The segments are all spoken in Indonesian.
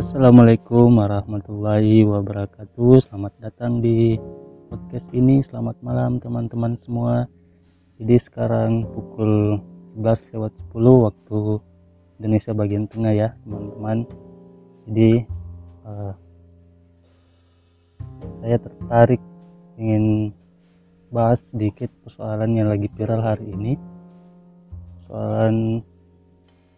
Assalamualaikum warahmatullahi wabarakatuh. Selamat datang di podcast ini. Selamat malam teman-teman semua. Jadi sekarang pukul 11 lewat 10 waktu Indonesia bagian tengah ya teman-teman. Jadi uh, Saya tertarik ingin bahas sedikit persoalan yang lagi viral hari ini. Persoalan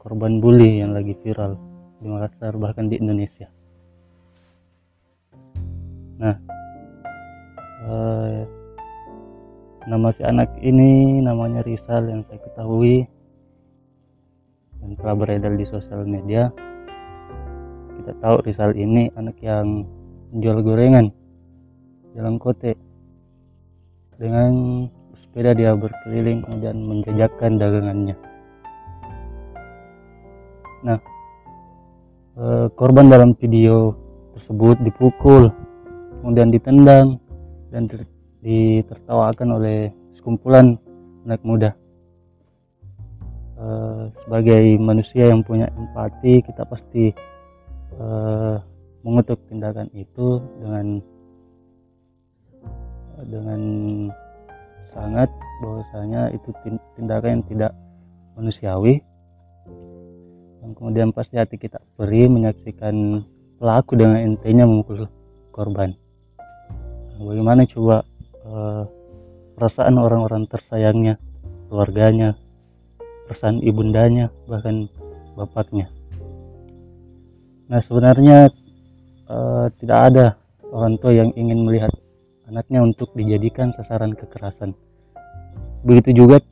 korban bully yang lagi viral Makassar bahkan di Indonesia. Nah, eh, nama si anak ini namanya Rizal yang saya ketahui dan telah beredar di sosial media. Kita tahu Rizal ini anak yang menjual gorengan jalan kote dengan sepeda dia berkeliling kemudian menjajakan dagangannya. Nah, Eh, korban dalam video tersebut dipukul kemudian ditendang dan ter ditertawakan oleh sekumpulan anak muda. E, sebagai manusia yang punya empati kita pasti e, mengutuk tindakan itu dengan dengan sangat bahwasanya itu tindakan yang tidak manusiawi dan kemudian pasti hati kita perih menyaksikan pelaku dengan intinya memukul korban. Bagaimana coba uh, perasaan orang-orang tersayangnya keluarganya perasaan ibundanya bahkan bapaknya. Nah sebenarnya uh, tidak ada orang tua yang ingin melihat anaknya untuk dijadikan sasaran kekerasan. Begitu juga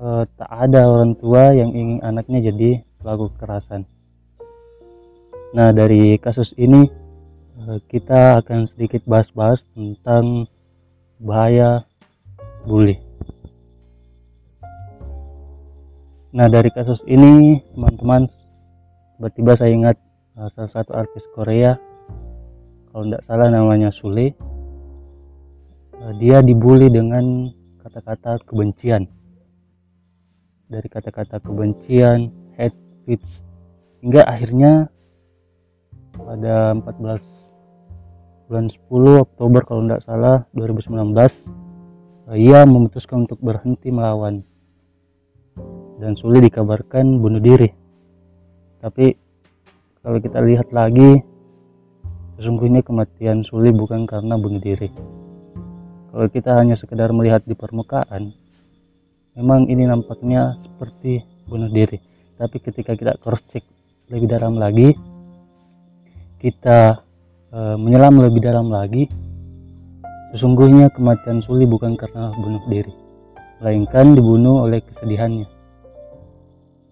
uh, tak ada orang tua yang ingin anaknya jadi pelaku kekerasan. Nah, dari kasus ini eh, kita akan sedikit bahas-bahas tentang bahaya bully. Nah, dari kasus ini, teman-teman, tiba-tiba saya ingat eh, salah satu artis Korea, kalau tidak salah namanya Sule. Eh, dia dibully dengan kata-kata kebencian. Dari kata-kata kebencian, hate Fitch hingga akhirnya pada 14 bulan 10 Oktober kalau tidak salah 2019 ia memutuskan untuk berhenti melawan. Dan sulit dikabarkan bunuh diri. Tapi kalau kita lihat lagi sesungguhnya kematian Suli bukan karena bunuh diri. Kalau kita hanya sekedar melihat di permukaan memang ini nampaknya seperti bunuh diri tapi ketika kita cross check lebih dalam lagi kita e, menyelam lebih dalam lagi sesungguhnya kematian Suli bukan karena bunuh diri melainkan dibunuh oleh kesedihannya.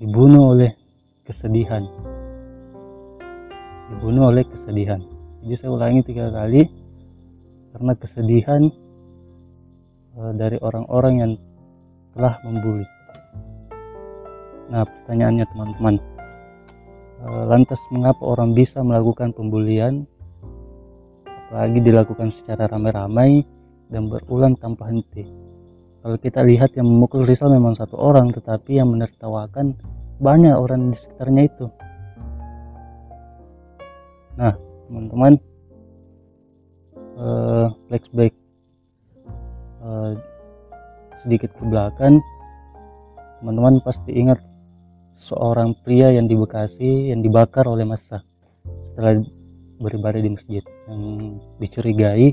Dibunuh oleh kesedihan. Dibunuh oleh kesedihan. Jadi saya ulangi tiga kali karena kesedihan e, dari orang-orang yang telah membuli Nah, pertanyaannya teman-teman, eh, lantas mengapa orang bisa melakukan pembulian, apalagi dilakukan secara ramai-ramai dan berulang tanpa henti? Kalau kita lihat yang memukul Rizal memang satu orang, tetapi yang menertawakan banyak orang di sekitarnya itu. Nah, teman-teman, uh, flashback uh, sedikit ke belakang, teman-teman pasti ingat seorang pria yang di Bekasi yang dibakar oleh massa setelah beribadah di masjid yang dicurigai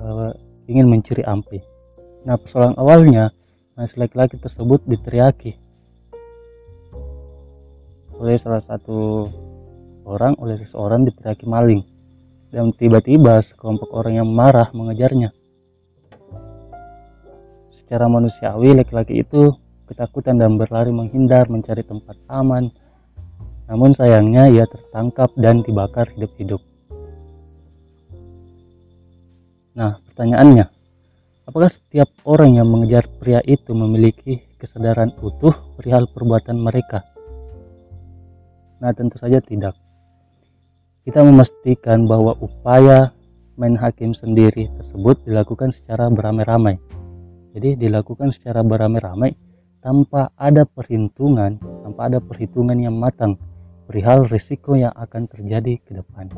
uh, ingin mencuri ampi. Nah persoalan awalnya masih laki-laki tersebut diteriaki oleh salah satu orang oleh seseorang diteriaki maling dan tiba-tiba sekelompok orang yang marah mengejarnya. Secara manusiawi laki-laki itu ketakutan dan berlari menghindar mencari tempat aman. Namun sayangnya ia tertangkap dan dibakar hidup-hidup. Nah, pertanyaannya, apakah setiap orang yang mengejar pria itu memiliki kesadaran utuh perihal perbuatan mereka? Nah, tentu saja tidak. Kita memastikan bahwa upaya main hakim sendiri tersebut dilakukan secara beramai-ramai. Jadi dilakukan secara beramai-ramai tanpa ada perhitungan tanpa ada perhitungan yang matang perihal risiko yang akan terjadi ke depan.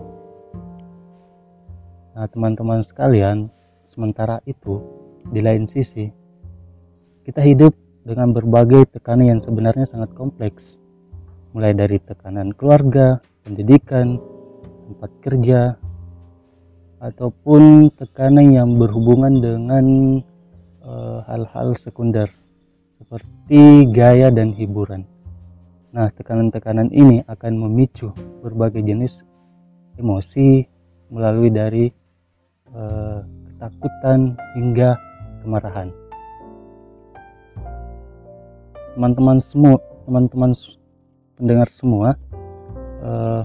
Nah, teman-teman sekalian, sementara itu, di lain sisi, kita hidup dengan berbagai tekanan yang sebenarnya sangat kompleks, mulai dari tekanan keluarga, pendidikan, tempat kerja, ataupun tekanan yang berhubungan dengan eh, hal-hal uh, sekunder seperti gaya dan hiburan. Nah, tekanan-tekanan ini akan memicu berbagai jenis emosi melalui dari uh, ketakutan hingga kemarahan. Teman-teman semua, teman-teman pendengar semua, uh,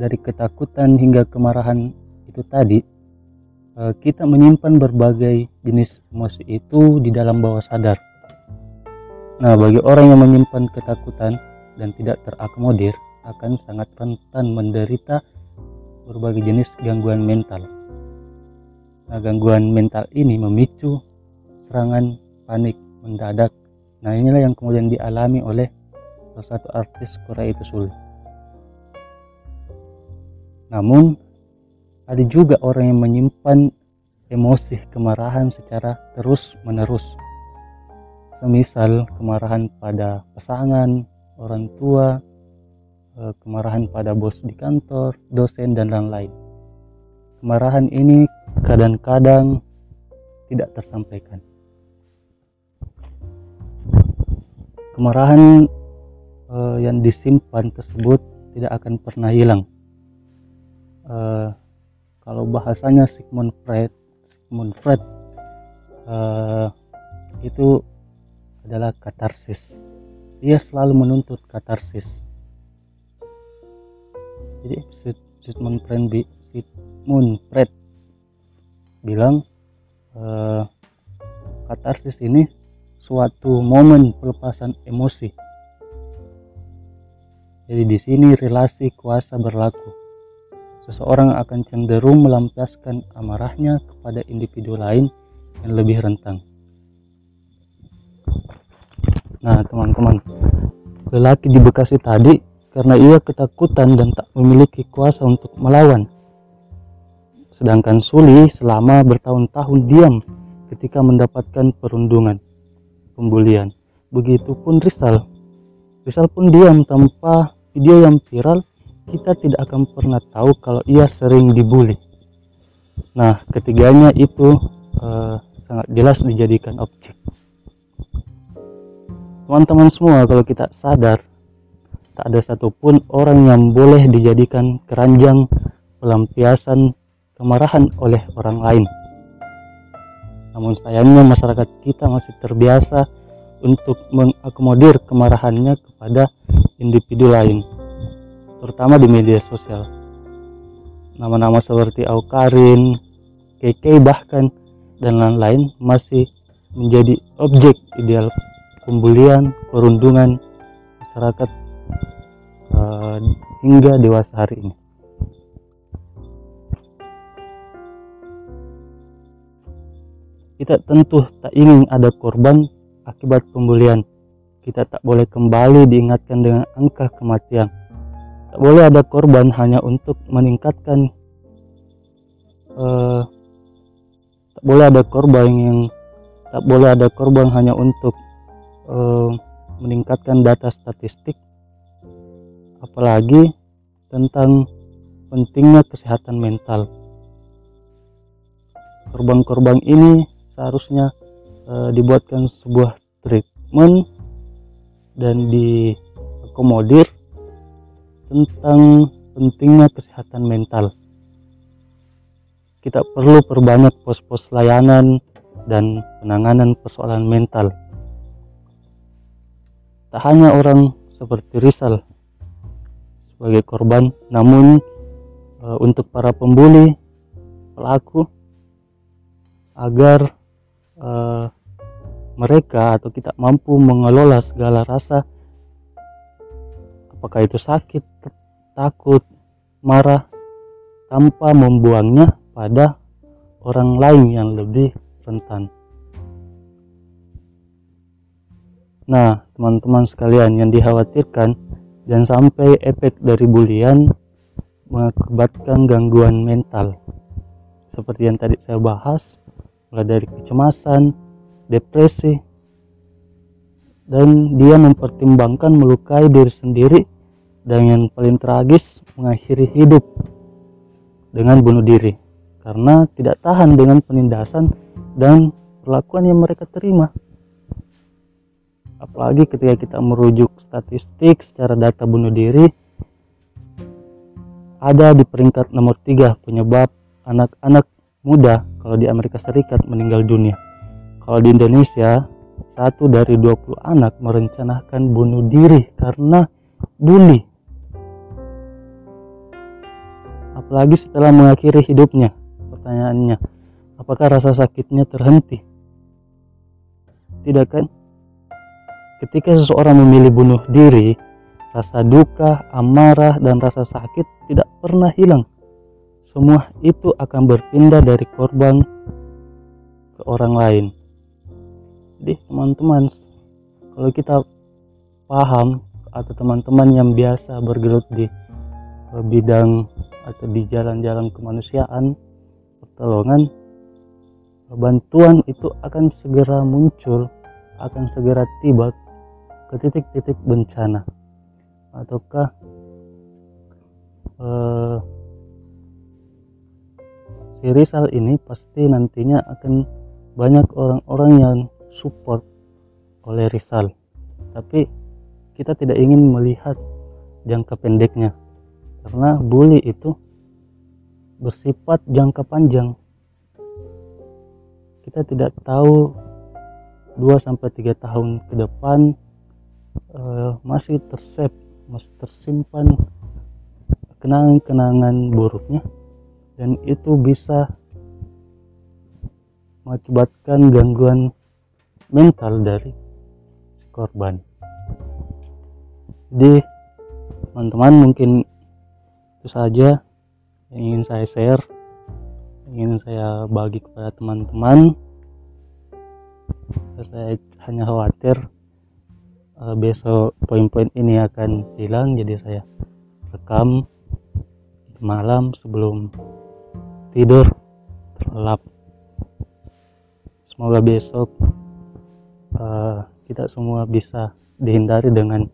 dari ketakutan hingga kemarahan itu tadi, kita menyimpan berbagai jenis emosi itu di dalam bawah sadar Nah, bagi orang yang menyimpan ketakutan dan tidak terakomodir akan sangat rentan menderita berbagai jenis gangguan mental. Nah, gangguan mental ini memicu serangan panik mendadak. Nah, inilah yang kemudian dialami oleh salah satu artis Korea itu sulit. Namun, ada juga orang yang menyimpan emosi kemarahan secara terus-menerus semisal kemarahan pada pasangan, orang tua, eh, kemarahan pada bos di kantor, dosen, dan lain-lain. Kemarahan ini kadang-kadang tidak tersampaikan. Kemarahan uh, yang disimpan tersebut tidak akan pernah hilang. Uh, kalau bahasanya Sigmund Freud, Sigmund Freud uh, itu adalah katarsis. Dia selalu menuntut katarsis. Jadi Sigmund Freud, Sigmund Freud bilang eh, katarsis ini suatu momen pelepasan emosi. Jadi di sini relasi kuasa berlaku. Seseorang akan cenderung melampiaskan amarahnya kepada individu lain yang lebih rentang. Nah teman-teman, lelaki di Bekasi tadi karena ia ketakutan dan tak memiliki kuasa untuk melawan. Sedangkan Suli selama bertahun-tahun diam ketika mendapatkan perundungan, pembulian. Begitupun Rizal. Rizal pun diam tanpa video yang viral, kita tidak akan pernah tahu kalau ia sering dibully. Nah, ketiganya itu uh, sangat jelas dijadikan objek. Teman-teman semua kalau kita sadar tak ada satupun orang yang boleh dijadikan keranjang pelampiasan kemarahan oleh orang lain. Namun sayangnya masyarakat kita masih terbiasa untuk mengakomodir kemarahannya kepada individu lain terutama di media sosial nama-nama seperti Aukarin, KK bahkan dan lain-lain masih menjadi objek ideal pembulian, perundungan masyarakat uh, hingga dewasa hari ini. Kita tentu tak ingin ada korban akibat pembulian. Kita tak boleh kembali diingatkan dengan angka kematian. Tak boleh ada korban hanya untuk meningkatkan uh, tak boleh ada korban yang tak boleh ada korban hanya untuk eh, meningkatkan data statistik apalagi tentang pentingnya kesehatan mental. Korban-korban ini seharusnya eh, dibuatkan sebuah treatment dan diakomodir tentang pentingnya kesehatan mental. Kita perlu perbanyak pos-pos layanan dan penanganan persoalan mental. Tak hanya orang seperti Rizal sebagai korban, namun e, untuk para pembuli, pelaku, agar e, mereka atau kita mampu mengelola segala rasa, apakah itu sakit, takut, marah, tanpa membuangnya pada orang lain yang lebih rentan. Nah, teman-teman sekalian yang dikhawatirkan Jangan sampai efek dari bulian mengakibatkan gangguan mental. Seperti yang tadi saya bahas, mulai dari kecemasan, depresi, dan dia mempertimbangkan melukai diri sendiri dan yang paling tragis mengakhiri hidup dengan bunuh diri. Karena tidak tahan dengan penindasan dan perlakuan yang mereka terima. Apalagi ketika kita merujuk statistik secara data bunuh diri ada di peringkat nomor tiga penyebab anak-anak muda kalau di Amerika Serikat meninggal dunia. Kalau di Indonesia satu dari 20 anak merencanakan bunuh diri karena bully. Apalagi setelah mengakhiri hidupnya. Pertanyaannya, apakah rasa sakitnya terhenti? Tidak kan? Ketika seseorang memilih bunuh diri, rasa duka, amarah, dan rasa sakit tidak pernah hilang. Semua itu akan berpindah dari korban ke orang lain jadi teman-teman. Kalau kita paham atau teman-teman yang biasa bergelut di bidang atau di jalan-jalan kemanusiaan pertolongan bantuan itu akan segera muncul akan segera tiba ke titik-titik bencana. Ataukah eh, si Rizal ini pasti nantinya akan banyak orang-orang yang support oleh Rizal. Tapi kita tidak ingin melihat jangka pendeknya. Karena bully itu bersifat jangka panjang. Kita tidak tahu 2 sampai 3 tahun ke depan uh, masih tersep masih tersimpan kenangan-kenangan buruknya. Dan itu bisa mengakibatkan gangguan mental dari korban. Jadi teman-teman mungkin itu saja yang ingin saya share ingin saya bagi kepada teman-teman. Saya hanya khawatir uh, besok poin-poin ini akan hilang jadi saya rekam malam sebelum tidur terlelap. Semoga besok uh, kita semua bisa dihindari dengan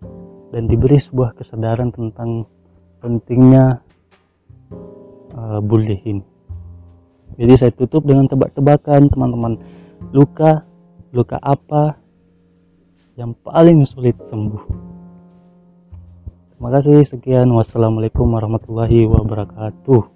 dan diberi sebuah kesadaran tentang pentingnya uh, bullying. Jadi saya tutup dengan tebak-tebakan teman-teman. Luka, luka apa yang paling sulit sembuh? Terima kasih sekian. Wassalamualaikum warahmatullahi wabarakatuh.